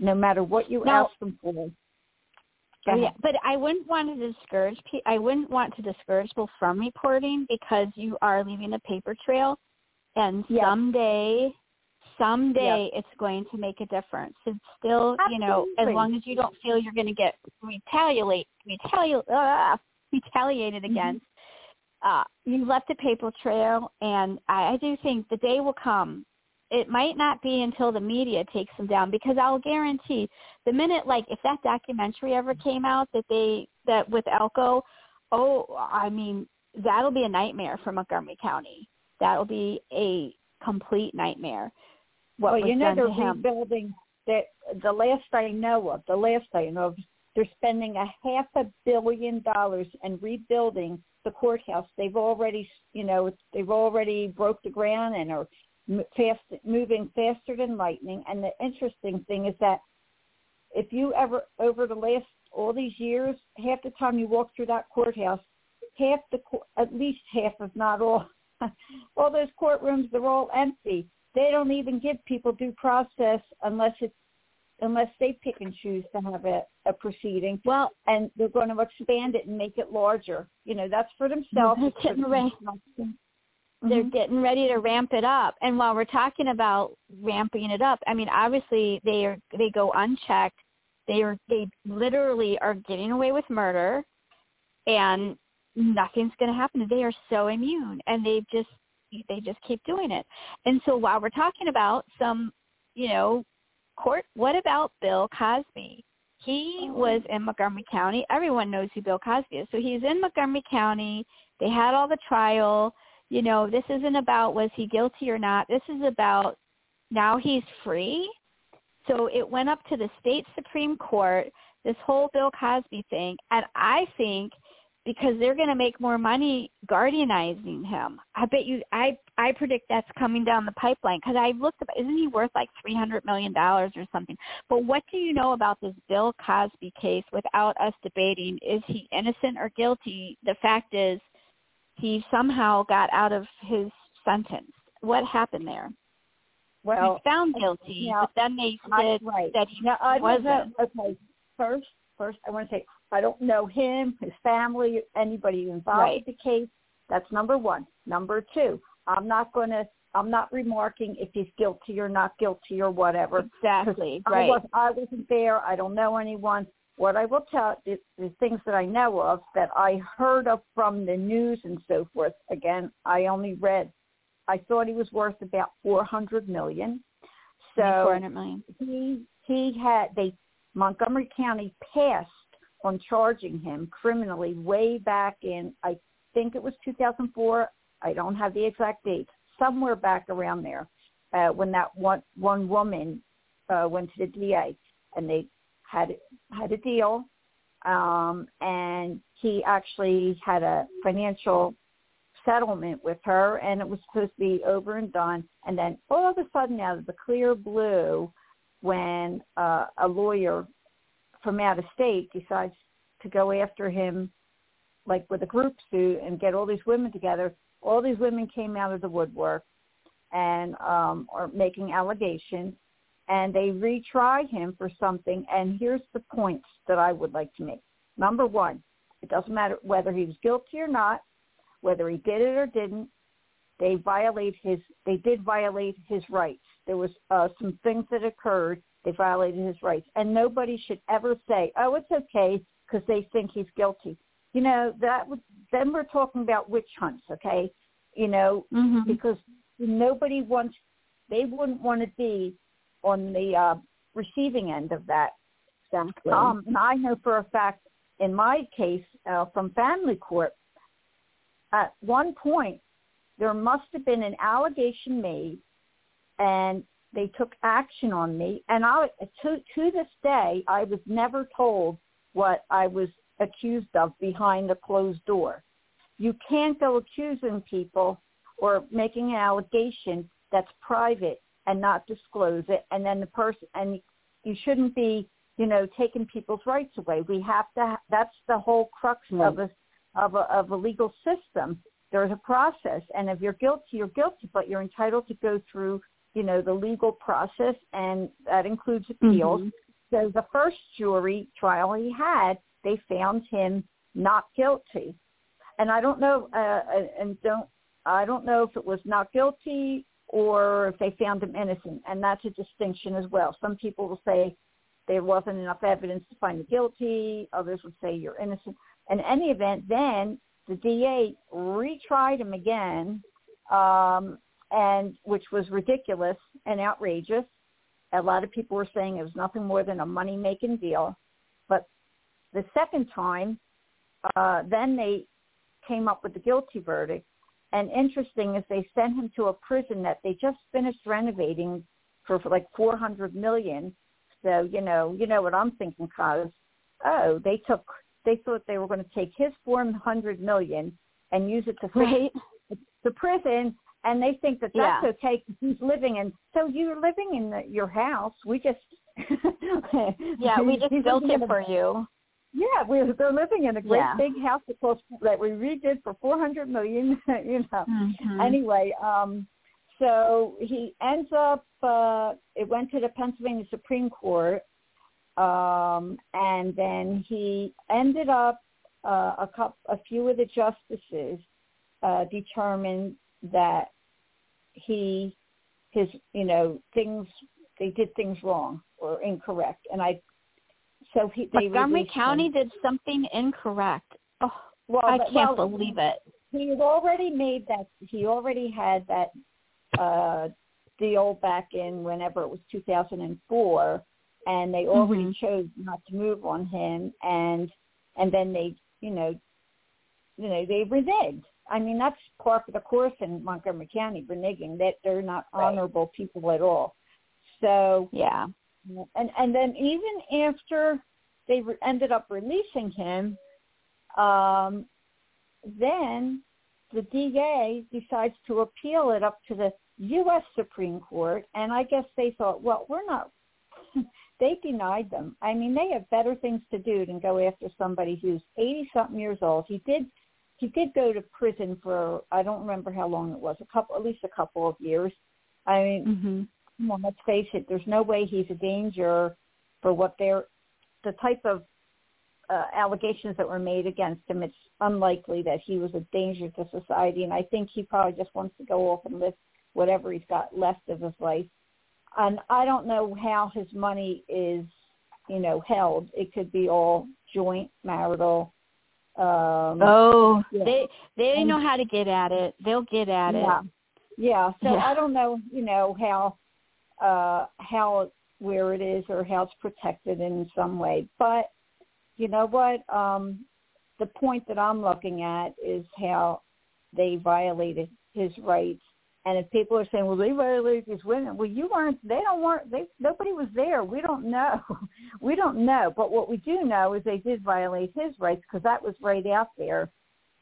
no matter what you now, ask them for. Yeah, but I wouldn't want to discourage. I wouldn't want to discourage people from reporting because you are leaving a paper trail, and yes. someday, someday yes. it's going to make a difference. it's still, Absolutely. you know, as long as you don't feel you're going to get retaliate, retaliate, uh, retaliated mm-hmm. against, uh, you left a paper trail, and I, I do think the day will come it might not be until the media takes them down because I'll guarantee the minute like if that documentary ever came out that they that with Elko, oh I mean that'll be a nightmare for Montgomery County. That'll be a complete nightmare. What well, you know they're rebuilding that the last I know of, the last I know of, they're spending a half a billion dollars and rebuilding the courthouse. They've already, you know, they've already broke the ground and are fast, moving faster than lightning. And the interesting thing is that if you ever, over the last all these years, half the time you walk through that courthouse, half the, at least half, if not all, all those courtrooms, they're all empty. They don't even give people due process unless it's unless they pick and choose to have a, a proceeding. Well, and they're going to expand it and make it larger. You know, that's for themselves. they're getting ready. mm-hmm. getting ready to ramp it up. And while we're talking about ramping it up, I mean, obviously they are they go unchecked. They are they literally are getting away with murder, and nothing's going to happen. They are so immune, and they just they just keep doing it. And so while we're talking about some, you know, court, what about Bill Cosby? He oh. was in Montgomery County. Everyone knows who Bill Cosby is. So he's in Montgomery County. They had all the trial You know, this isn't about was he guilty or not. This is about now he's free. So it went up to the state Supreme Court, this whole Bill Cosby thing, and I think because they're going to make more money guardianizing him. I bet you I I predict that's coming down the pipeline cuz I've looked about isn't he worth like 300 million dollars or something. But what do you know about this Bill Cosby case without us debating is he innocent or guilty? The fact is he somehow got out of his sentence. What happened there? Well, he's found guilty, yeah, but then they I, said right. that he now, I don't know- wasn't. Okay, first, first, I want to say I don't know him, his family, anybody involved Right. with the case. That's number one. Number two, I'm not going to. I'm not remarking if he's guilty or not guilty or whatever. Exactly. I, Right. was, I wasn't there. I don't know anyone. What I will tell is the things that I know of that I heard of from the news and so forth. Again, I only read. I thought he was worth about four hundred million. So 400 million. he he had they Montgomery County passed on charging him criminally way back in I think it was 2004. I don't have the exact date. Somewhere back around there, uh, when that one one woman uh, went to the DA and they had had a deal, um, and he actually had a financial settlement with her, and it was supposed to be over and done. And then all of a sudden, out of the clear blue, when uh, a lawyer from out of state decides to go after him, like with a group suit, and get all these women together, all these women came out of the woodwork and um, are making allegations, and they retry him for something. And here's the points that I would like to make. Number one, it doesn't matter whether he was guilty or not, whether he did it or didn't. They violate his. They did violate his rights. There was uh, some things that occurred. They violated his rights, and nobody should ever say, "Oh, it's okay," because they think he's guilty. You know that. would Then we're talking about witch hunts, okay? You know, Mm-hmm. because nobody wants. They wouldn't want to be on the uh, receiving end of that. Exactly. Um, and I know for a fact in my case uh, from family court, at one point there must have been an allegation made, and they took action on me. And I, to to this day, I was never told what I was accused of behind a closed door. You can't go accusing people or making an allegation that's private and not disclose it, and then the person and you shouldn't be you know, taking people's rights away. We have to. That's the whole crux of a of a of a legal system. There's a process, and if you're guilty, you're guilty, but you're entitled to go through, you know, the legal process, and that includes appeals. Mhm. So the first jury trial he had, they found him not guilty, and I don't know, uh, and don't I don't know if it was not guilty or if they found him innocent, and that's a distinction as well. Some people will say there wasn't enough evidence to find you guilty. Others would say you're innocent. In any event, then the DA retried him again, um, and which was ridiculous and outrageous. A lot of people were saying it was nothing more than a money-making deal. But the second time, uh, then they came up with the guilty verdict. And interesting is they sent him to a prison that they just finished renovating for, for like 400 million so, you know, you know what I'm thinking, cause oh, they took they thought they were going to take his four hundred million and use it to Right. the prison, and they think that Yeah. that's okay 'cause he's living in. So you're living in the, your house. We just Yeah, we just built it for you. Yeah, we're they're living in a great Yeah. big house that we redid for four hundred million. You know, Mhm. anyway, um, so he ends up. Uh, it went to the Pennsylvania Supreme Court, um, and then he ended up. Uh, a couple, a few of the justices uh, determined that he, his, you know, things they did things wrong or incorrect, and I. So he, they Montgomery released him. County did something incorrect. Oh, Well, I but- can't well, believe it. he had already made that he already had that uh deal back in whenever it was 2004 and they already Mhm. chose not to move on him and and then they you know you know they reneged I mean, that's par for the course in Montgomery County, reneging that they're not Right. honorable people at all. So Yeah. and and then even after they re- ended up releasing him, um, then the DA decides to appeal it up to the U.S. Supreme Court, and I guess they thought, well, we're not. they denied them. I mean, they have better things to do than go after somebody who's eighty something years old. He did. He did go to prison for I don't remember how long it was, a couple, at least a couple of years. I mean, Mhm. come on, let's face it, there's no way he's a danger for what they're, the type of uh, allegations that were made against him. It's unlikely that he was a danger to society, and I think he probably just wants to go off and live whatever he's got left of his life. And I don't know how his money is, you know, held. It could be all joint marital. Um, Oh, Yeah. they they And- know how to get at it. They'll get at yeah. it. Yeah. So Yeah. I don't know, you know, how uh how where it is or how it's protected in some way. But you know what? Um the point that I'm looking at is how they violated his rights. And if people are saying, "Well, they violated his women," well, you weren't. They don't weren't. They nobody was there. We don't know. we don't know. But what we do know is they did violate his rights because that was right out there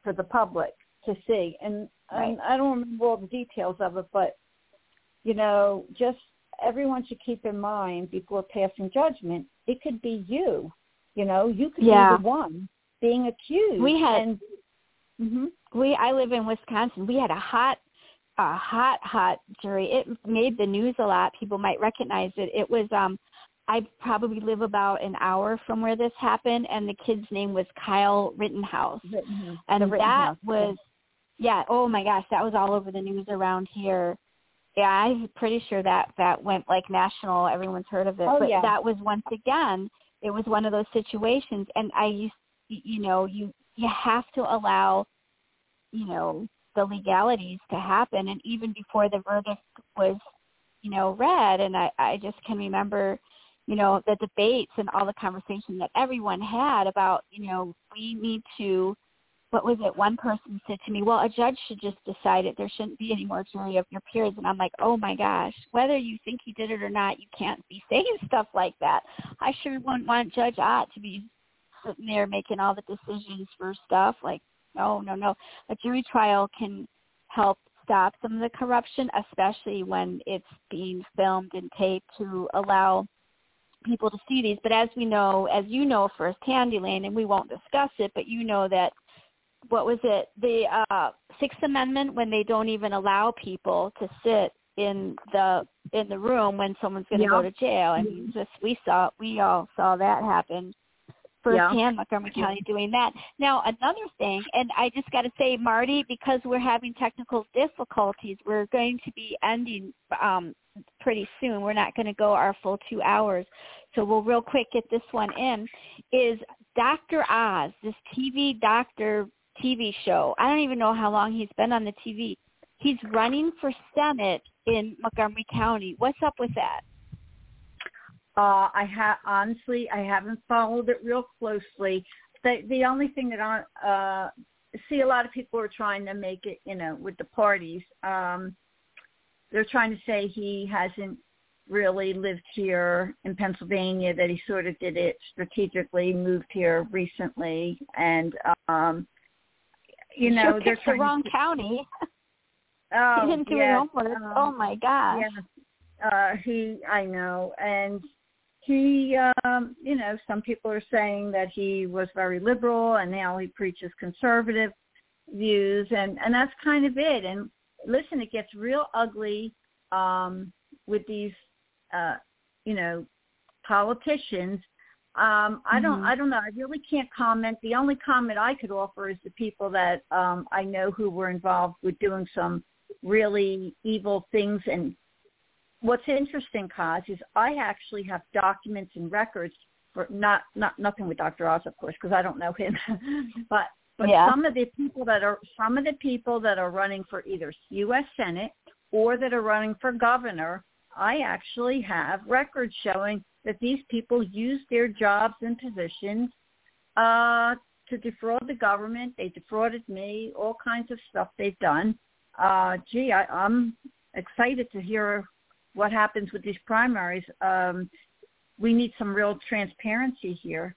for the public to see. And Right. I, I don't remember all the details of it, but you know, just everyone should keep in mind before passing judgment. It could be you. You know, you could Yeah. be the one being accused. We had- and, hmm we I live in Wisconsin. We had a hot a hot hot jury. It made the news a lot. People might recognize it. It was um I probably live about an hour from where this happened and the kid's name was Kyle Rittenhouse. And The that Rittenhouse, was yeah, oh my gosh, that was all over the news around here. Yeah, I'm pretty sure that that went like national. Everyone's heard of it. Oh, but yeah. that was once again, it was one of those situations and I used you know, you you have to allow you know the legalities to happen and even before the verdict was you know read and i i just can remember you know the debates and all the conversation that everyone had about you know we need to what was it one person said to me well a judge should just decide it. There shouldn't be any more jury of your peers. And i'm like oh my gosh whether you think he did it or not you can't be saying stuff like that. I sure wouldn't want judge ott to be sitting there making all the decisions for stuff like no no no a jury trial can help stop some of the corruption, especially when it's being filmed and taped to allow people to see these. But as we know, as you know firsthand, Elaine, and we won't discuss it, but you know that what was it the uh, Sixth Amendment when they don't even allow people to sit in the in the room when someone's going to Yeah. go to jail. I mean, just we saw we all saw that happen firsthand Montgomery County doing that. Now another thing, and I just got to say, Marty, because we're having technical difficulties, we're going to be ending um, pretty soon. We're not going to go our full two hours, so we'll real quick get this one in. Is Dr. Oz, this TV doctor TV show? I don't even know how long he's been on the TV. He's running for Senate in Montgomery County. What's up with that? Uh, I have honestly, I haven't followed it real closely. The the only thing that I uh, see a lot of people are trying to make it, you know, with the parties. Um, they're trying to say he hasn't really lived here in Pennsylvania. That he sort of did it strategically, moved here recently, and um, you know, sure they're the wrong to. county. Oh, he didn't do his homework. um, oh my gosh. yeah. Uh he I know and he um you know, some people are saying that he was very liberal and now he preaches conservative views and and that's kind of it. And listen it gets real ugly um with these uh you know politicians. Um I don't Mhm. I don't know. I really can't comment. The only comment I could offer is the people that um I know who were involved with doing some really evil things and what's interesting Coz is I actually have documents and records for not not nothing with Dr. Oz of course because I don't know him but but Yeah. some of the people that are some of the people that are running for either US Senate or that are running for governor I actually have records showing that these people use their jobs and positions uh to defraud the government. They defrauded me. All kinds of stuff they've done. Uh, gee, I, I'm excited to hear what happens with these primaries. Um, we need some real transparency here.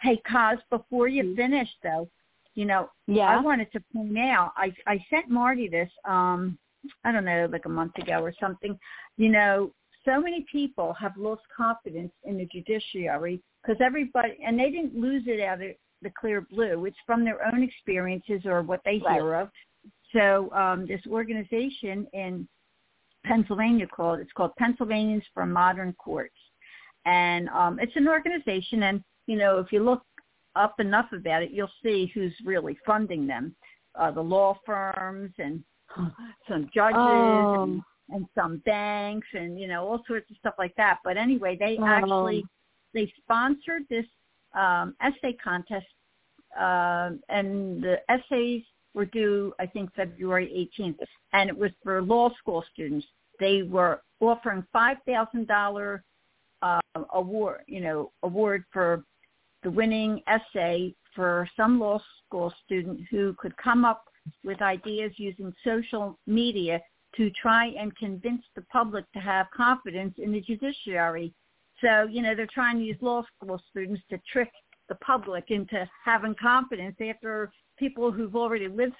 Hey, Coz, before you mm-hmm. finish though, you know, yeah. I wanted to point out, I, I sent Marty this, um, I don't know, like a month ago or something. You know, so many people have lost confidence in the judiciary because everybody, and they didn't lose it out of the clear blue. It's from their own experiences or what they right. hear of. So um, this organization in Pennsylvania called it's called Pennsylvanians for Modern Courts, and um, it's an organization. And you know, if you look up enough about it, you'll see who's really funding them: uh, the law firms and some judges oh. and, and some banks, and you know, all sorts of stuff like that. But anyway, they oh. actually they sponsored this um, essay contest, uh, and the essays were due, I think, February 18th, and it was for law school students. They were offering five thousand dollar uh, award, you know, award for the winning essay for some law school student who could come up with ideas using social media to try and convince the public to have confidence in the judiciary. So, you know, they're trying to use law school students to trick the public into having confidence after people who've already lived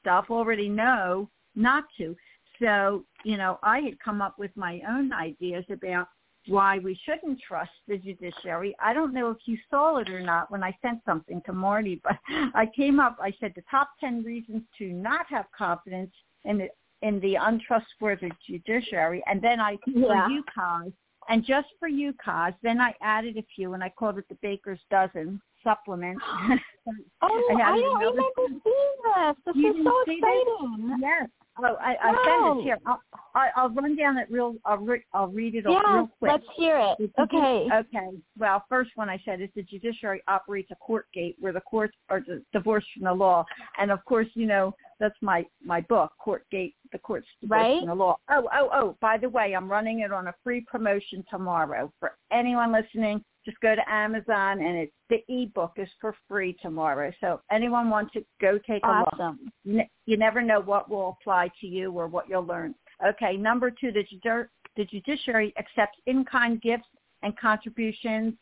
stuff already know not to. So, you know, I had come up with my own ideas about why we shouldn't trust the judiciary. I don't know if you saw it or not when I sent something to Marty, but I came up, I said the top 10 reasons to not have confidence in the, in the untrustworthy judiciary. And then I, yeah. for you, Coz, and just for you, Coz, then I added a few and I called it the Baker's Dozen supplement. oh, I, I don't remember seeing this. This you is so exciting. This? Yes. Oh, I, I send it here. I'll, I, I'll run down it real. I'll, re, I'll read it yeah, real quick. let's hear it. Okay. Okay. Well, first one I said is the judiciary operates a court gate where the courts are divorced from the law, and of course, you know that's my my book, Court Gate, the courts right? from the law. Oh, oh, oh! By the way, I'm running it on a free promotion tomorrow for anyone listening just go to Amazon and it's the ebook is for free tomorrow. So anyone wants to go take awesome. a look. You never know what will apply to you or what you'll learn. Okay, number two, the, the judiciary accepts in-kind gifts and contributions.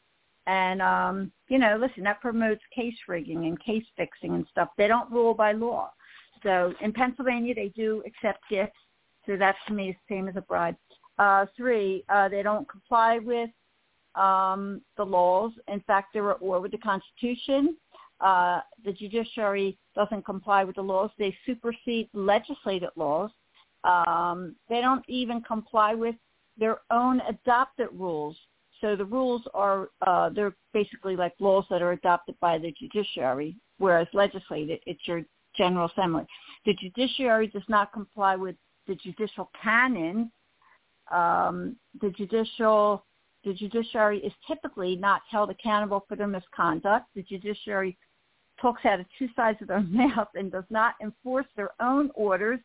And, um, you know, listen, that promotes case rigging and case fixing and stuff. They don't rule by law. So in Pennsylvania, they do accept gifts. So that to me the same as a bribe. Uh, three, uh, they don't comply with um, the laws. In fact, they're at war with the Constitution. Uh, the judiciary doesn't comply with the laws. They supersede legislated laws. Um, they don't even comply with their own adopted rules. So the rules are uh, they're basically like laws that are adopted by the judiciary, whereas legislated it's your General Assembly. The judiciary does not comply with the judicial canon. Um, the judicial the judiciary is typically not held accountable for their misconduct. The judiciary talks out of two sides of their mouth and does not enforce their own orders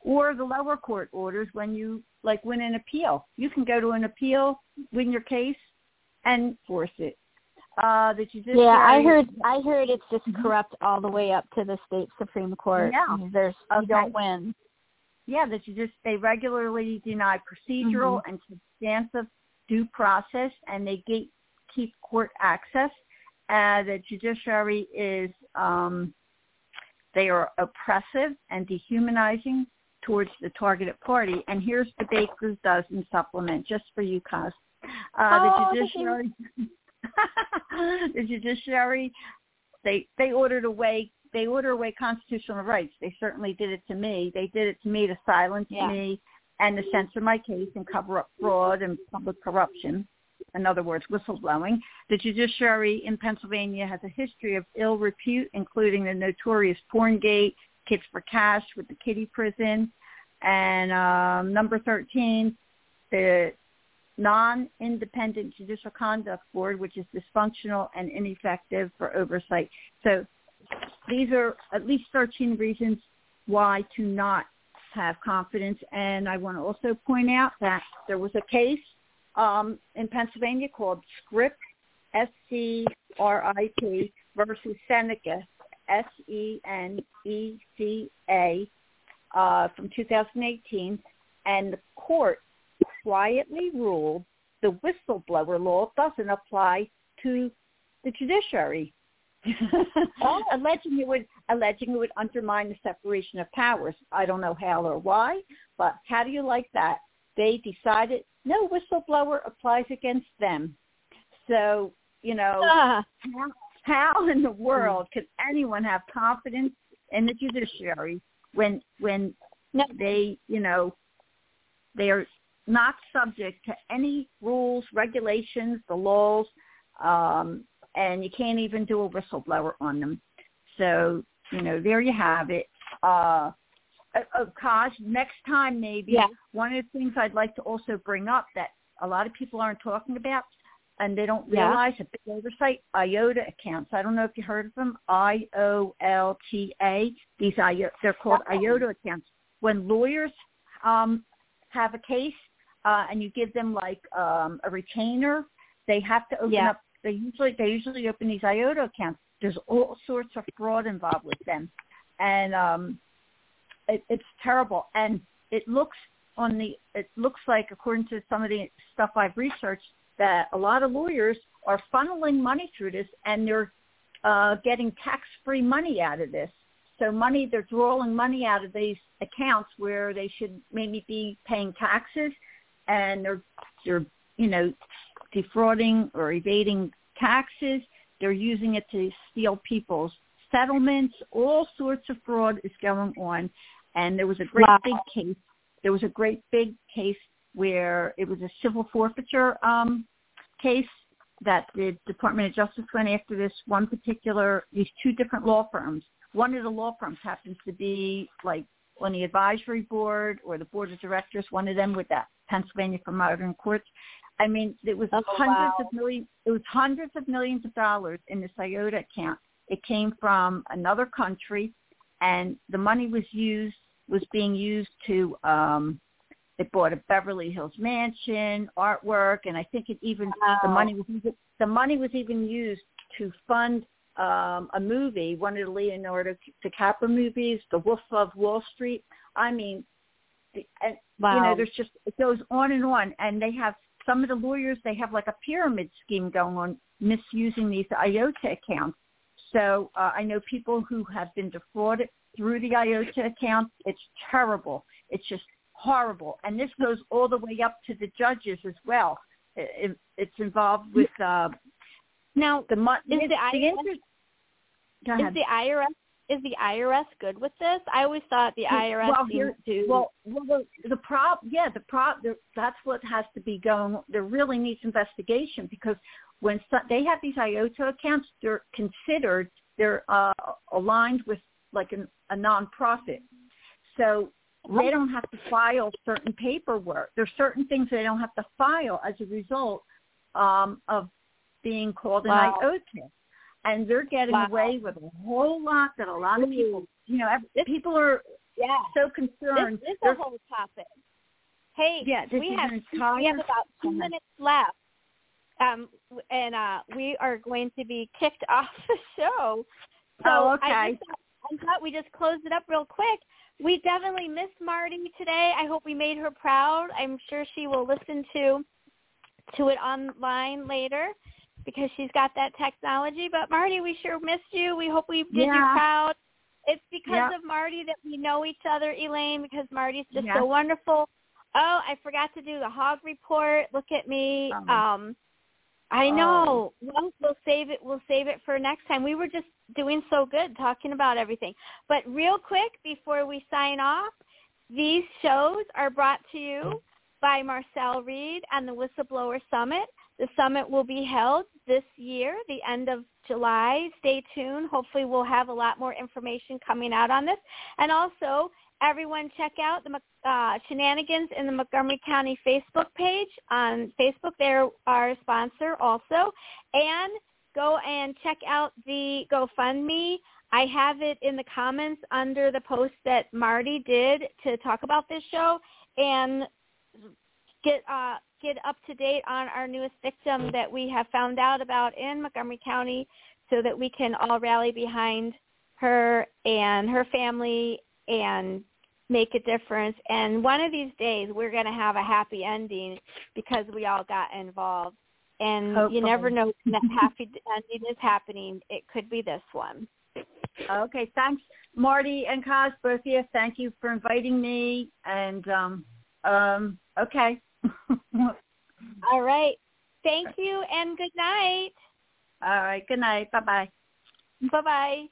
or the lower court orders when you like win an appeal. You can go to an appeal, win your case, and force it. Uh, the judiciary. Yeah, I heard. I heard it's just mm-hmm. corrupt all the way up to the state supreme court. Yeah, there's okay. you don't win. Yeah, that you just they regularly deny procedural mm-hmm. and substantive due process and they keep court access. Uh, the judiciary is um, they are oppressive and dehumanizing towards the targeted party. And here's the Baker's Dozen supplement just for you, Coz. Uh, oh, the judiciary, the judiciary, they they ordered away they order away constitutional rights. They certainly did it to me. They did it to me to silence yeah. me and to censor my case and cover up fraud and public corruption. In other words, whistleblowing. The judiciary in Pennsylvania has a history of ill repute, including the notorious Porngate, Kids for Cash with the kiddie prison, and um, number 13, the non-independent judicial conduct board, which is dysfunctional and ineffective for oversight. So these are at least 13 reasons why to not have confidence. And I want to also point out that there was a case um, in Pennsylvania called Scrip, S-C-R-I-P, versus Seneca, S-E-N-E-C-A, uh, from 2018, and the court quietly ruled the whistleblower law doesn't apply to the judiciary. oh. alleging it would alleging it would undermine the separation of powers. I don't know how or why, but how do you like that? They decided no whistleblower applies against them. So you know uh. how, how in the world can anyone have confidence in the judiciary when when they you know they are not subject to any rules, regulations, the laws, um, and you can't even do a whistleblower on them. So, you know, there you have it. Uh, uh, Coz, next time maybe, yeah. one of the things I'd like to also bring up that a lot of people aren't talking about and they don't realize yeah. a big oversight, IOLTA accounts. I don't know if you heard of them, I-O-L-T-A. These they're called IOLTA accounts. When lawyers um, have a case uh, and you give them like um, a retainer, they have to open yeah. up. They usually they usually open these IOLTA accounts. There's all sorts of fraud involved with them, and um, it, it's terrible. And it looks on the it looks like according to some of the stuff I've researched that a lot of lawyers are funneling money through this, and they're uh, getting tax-free money out of this. So money they're drawing money out of these accounts where they should maybe be paying taxes and they're they're you know defrauding or evading taxes. They're using it to steal people's settlements. All sorts of fraud is going on. And there was a great wow. big case. There was a great big case where it was a civil forfeiture um, case that the Department of Justice went after this one particular, these two different law firms. One of the law firms happens to be like on the advisory board or the board of directors, one of them with that Pennsylvania for Modern Courts. I mean, it was oh, hundreds wow. of millions. It was hundreds of millions of dollars in this IOLTA account. It came from another country, and the money was used was being used to. um It bought a Beverly Hills mansion, artwork, and I think it even wow. the money was even, the money was even used to fund um, a movie, one of the Leonardo DiCaprio movies, The Wolf of Wall Street. I mean, and wow. you know, there's just it goes on and on, and they have some of the lawyers. They have like a pyramid scheme going on, misusing these IOLTA accounts. So uh, I know people who have been defrauded through the IOLTA account. It's terrible. It's just horrible, and this goes all the way up to the judges as well. It, it, it's involved with uh, now the, is the, the, IRS, inter- is the IRS is the IRS good with this? I always thought the IRS well, here, to. Well, well, the, the prob, yeah, the prob, that's what has to be going. There really needs investigation because when so, they have these IOLTA accounts, they're considered they're uh, aligned with like an, a nonprofit, so they don't have to file certain paperwork. There's certain things they don't have to file as a result um, of being called an wow. IOLTA and they're getting wow. away with a whole lot that a lot of people, you know, this, people are yeah. so concerned. This is a whole topic. Hey, yeah, we have entire, we have about two minutes left, um, and uh, we are going to be kicked off the show. So oh, okay. I, just, I thought we just closed it up real quick. We definitely missed Marty today. I hope we made her proud. I'm sure she will listen to to it online later because she's got that technology. But Marty, we sure missed you. We hope we did yeah. you proud. It's because yep. of Marty that we know each other, Elaine, because Marty's just yeah. so wonderful. Oh, I forgot to do the hog report. Look at me. Oh. Um I know. Well, we'll save it. We'll save it for next time. We were just doing so good talking about everything. But real quick before we sign off, these shows are brought to you by Marcel Reid and the Whistleblower Summit. The summit will be held this year, the end of July. Stay tuned. Hopefully we'll have a lot more information coming out on this. And also, everyone check out the uh, Shenanigans in the Montgomery County Facebook page on Facebook. They're our sponsor also. And go and check out the GoFundMe. I have it in the comments under the post that Marty did to talk about this show. And get uh, get up to date on our newest victim that we have found out about in Montgomery County so that we can all rally behind her and her family and make a difference. And one of these days we're going to have a happy ending because we all got involved. And Hopefully. you never know when that happy ending is happening. It could be this one. Okay, thanks, Marty and Coz, both of you. Thank you for inviting me. And um, um, okay. All right. Thank you and good night. All right. Good night. Bye bye. Bye-bye.